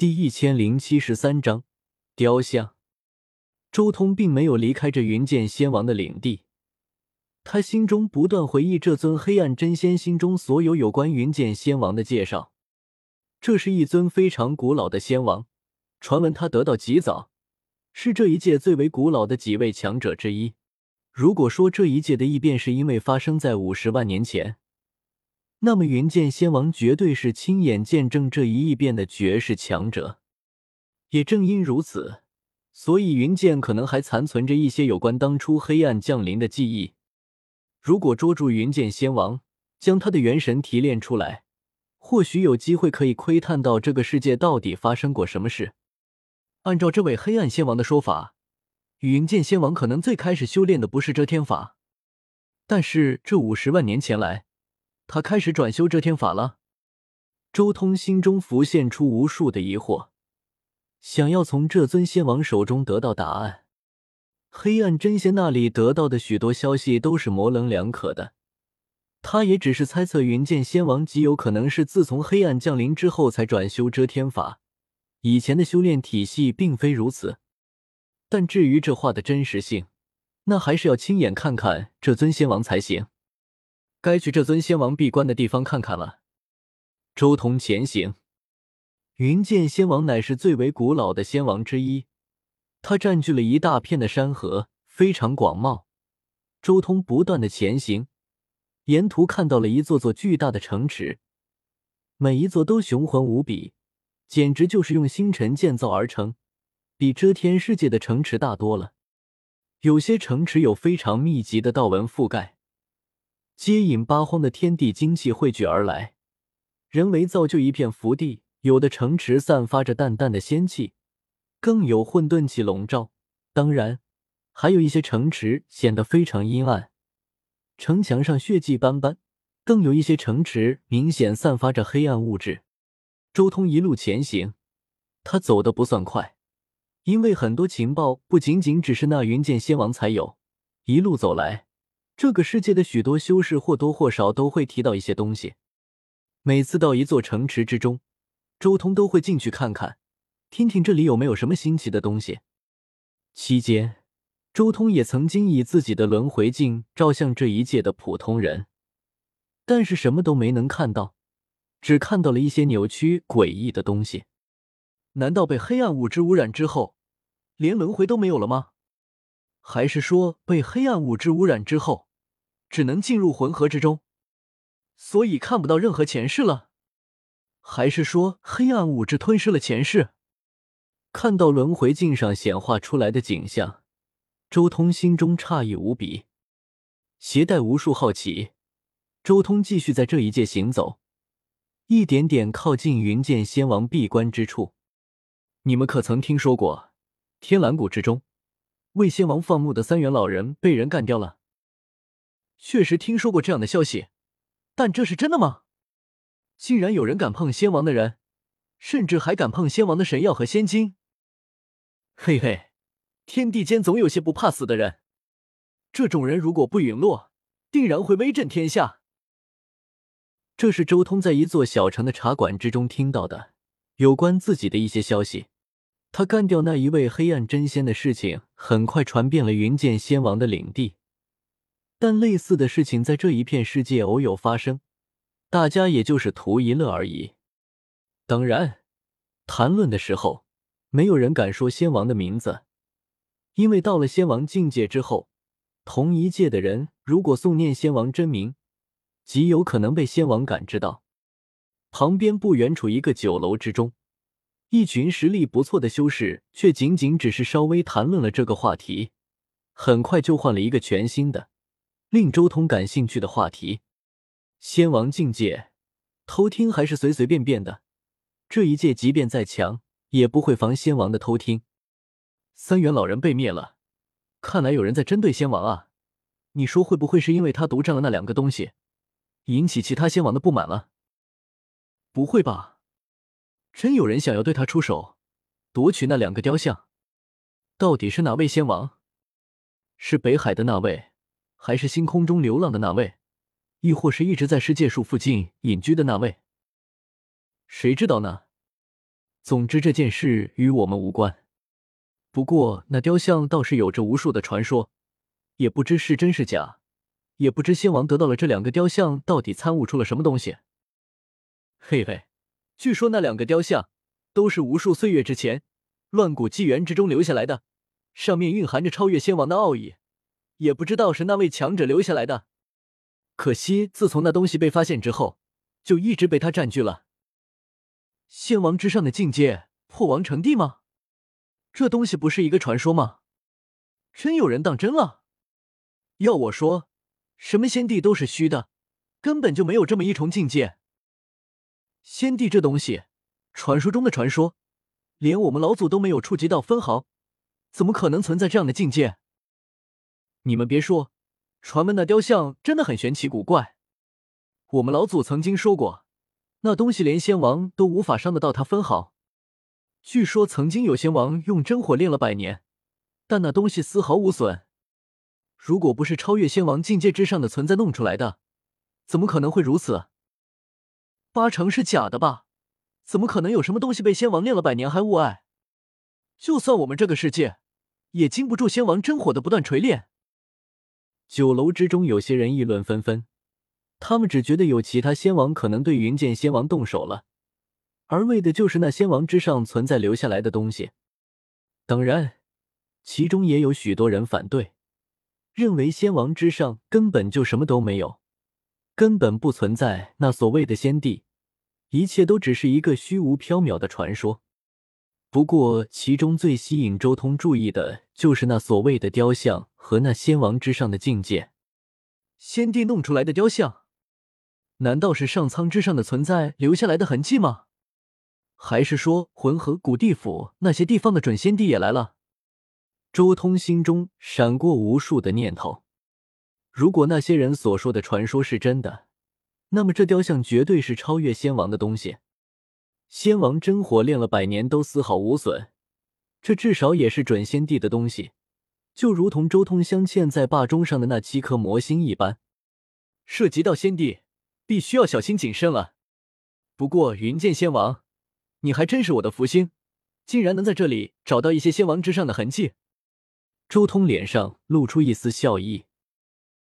第一千零七十三章雕像。周通并没有离开这云剑仙王的领地，他心中不断回忆这尊黑暗真仙心中所有有关云剑仙王的介绍。这是一尊非常古老的仙王，传闻他得到极早，是这一届最为古老的几位强者之一。如果说这一届的异变是因为发生在五十万年前，那么云剑仙王绝对是亲眼见证这一异变的绝世强者。也正因如此，所以云剑可能还残存着一些有关当初黑暗降临的记忆。如果捉住云剑仙王，将他的元神提炼出来，或许有机会可以窥探到这个世界到底发生过什么事。按照这位黑暗仙王的说法。云剑仙王可能最开始修炼的不是遮天法，但是这五十万年前来，他开始转修遮天法了。周通心中浮现出无数的疑惑，想要从这尊仙王手中得到答案。黑暗真仙那里得到的许多消息都是模棱两可的，他也只是猜测云剑仙王极有可能是自从黑暗降临之后才转修遮天法，以前的修炼体系并非如此。但至于这话的真实性，那还是要亲眼看看这尊仙王才行。该去这尊仙王闭关的地方看看了。周通前行，云剑仙王乃是最为古老的仙王之一，他占据了一大片的山河，非常广袤。周通不断的前行，沿途看到了一座座巨大的城池，每一座都雄浑无比，简直就是用星辰建造而成。比遮天世界的城池大多了，有些城池有非常密集的道纹覆盖，接引八荒的天地精气汇聚而来，人为造就一片福地。有的城池散发着淡淡的仙气，更有混沌气笼罩。当然，还有一些城池显得非常阴暗，城墙上血迹斑斑，更有一些城池明显散发着黑暗物质。周通一路前行，他走的不算快。因为很多情报不仅仅只是那云剑仙王才有，一路走来，这个世界的许多修士或多或少都会提到一些东西。每次到一座城池之中，周通都会进去看看，听听这里有没有什么新奇的东西。期间，周通也曾经以自己的轮回镜照向这一界的普通人，但是什么都没能看到，只看到了一些扭曲诡异的东西。难道被黑暗物质污染之后，连轮回都没有了吗？还是说被黑暗物质污染之后，只能进入魂河之中，所以看不到任何前世了？还是说黑暗物质吞噬了前世？看到轮回镜上显化出来的景象，周通心中诧异无比，携带无数好奇，周通继续在这一界行走，一点点靠近云剑仙王闭关之处。你们可曾听说过，天蓝谷之中，为仙王放牧的三元老人被人干掉了？确实听说过这样的消息，但这是真的吗？竟然有人敢碰仙王的人，甚至还敢碰仙王的神药和仙金？嘿嘿，天地间总有些不怕死的人，这种人如果不陨落，定然会威震天下。这是周通在一座小城的茶馆之中听到的。有关自己的一些消息，他干掉那一位黑暗真仙的事情很快传遍了云剑仙王的领地，但类似的事情在这一片世界偶有发生，大家也就是图一乐而已。当然，谈论的时候，没有人敢说仙王的名字，因为到了仙王境界之后，同一界的人如果诵念仙王真名，极有可能被仙王感知到。旁边不远处一个酒楼之中，一群实力不错的修士却仅仅只是稍微谈论了这个话题，很快就换了一个全新的、令周通感兴趣的话题。仙王境界，偷听还是随随便便的？这一界即便再强，也不会防仙王的偷听。三元老人被灭了，看来有人在针对仙王啊！你说会不会是因为他独占了那两个东西，引起其他仙王的不满了？不会吧？真有人想要对他出手，夺取那两个雕像？到底是哪位仙王？是北海的那位，还是星空中流浪的那位，亦或是一直在世界树附近隐居的那位？谁知道呢？总之这件事与我们无关。不过那雕像倒是有着无数的传说，也不知是真是假，也不知仙王得到了这两个雕像到底参悟出了什么东西。嘿嘿，据说那两个雕像都是无数岁月之前乱古纪元之中留下来的，上面蕴含着超越仙王的奥义，也不知道是那位强者留下来的。可惜自从那东西被发现之后，就一直被他占据了。仙王之上的境界，破王成帝吗？这东西不是一个传说吗？真有人当真了？要我说，什么仙帝都是虚的，根本就没有这么一重境界。仙帝这东西，传说中的传说，连我们老祖都没有触及到分毫，怎么可能存在这样的境界？你们别说，传闻那雕像真的很玄奇古怪。我们老祖曾经说过，那东西连仙王都无法伤得到它分毫。据说曾经有仙王用真火炼了百年，但那东西丝毫无损。如果不是超越仙王境界之上的存在弄出来的，怎么可能会如此？八成是假的吧？怎么可能有什么东西被仙王炼了百年还无碍？就算我们这个世界，也经不住仙王真火的不断锤炼。酒楼之中，有些人议论纷纷，他们只觉得有其他仙王可能对云剑仙王动手了。而为的就是那仙王之上存在留下来的东西。当然，其中也有许多人反对，认为仙王之上根本就什么都没有，根本不存在那所谓的仙帝，一切都只是一个虚无缥缈的传说。不过，其中最吸引周通注意的就是那所谓的雕像和那仙王之上的境界。先帝弄出来的雕像，难道是上苍之上的存在留下来的痕迹吗？还是说浑河古地府那些地方的准仙帝也来了？周通心中闪过无数的念头。如果那些人所说的传说是真的，那么这雕像绝对是超越仙王的东西。仙王真火炼了百年都丝毫无损，这至少也是准仙帝的东西。就如同周通镶嵌在霸钟上的那七颗魔星一般，涉及到先帝，必须要小心谨慎了。不过云剑仙王。你还真是我的福星，竟然能在这里找到一些仙王之上的痕迹。周通脸上露出一丝笑意。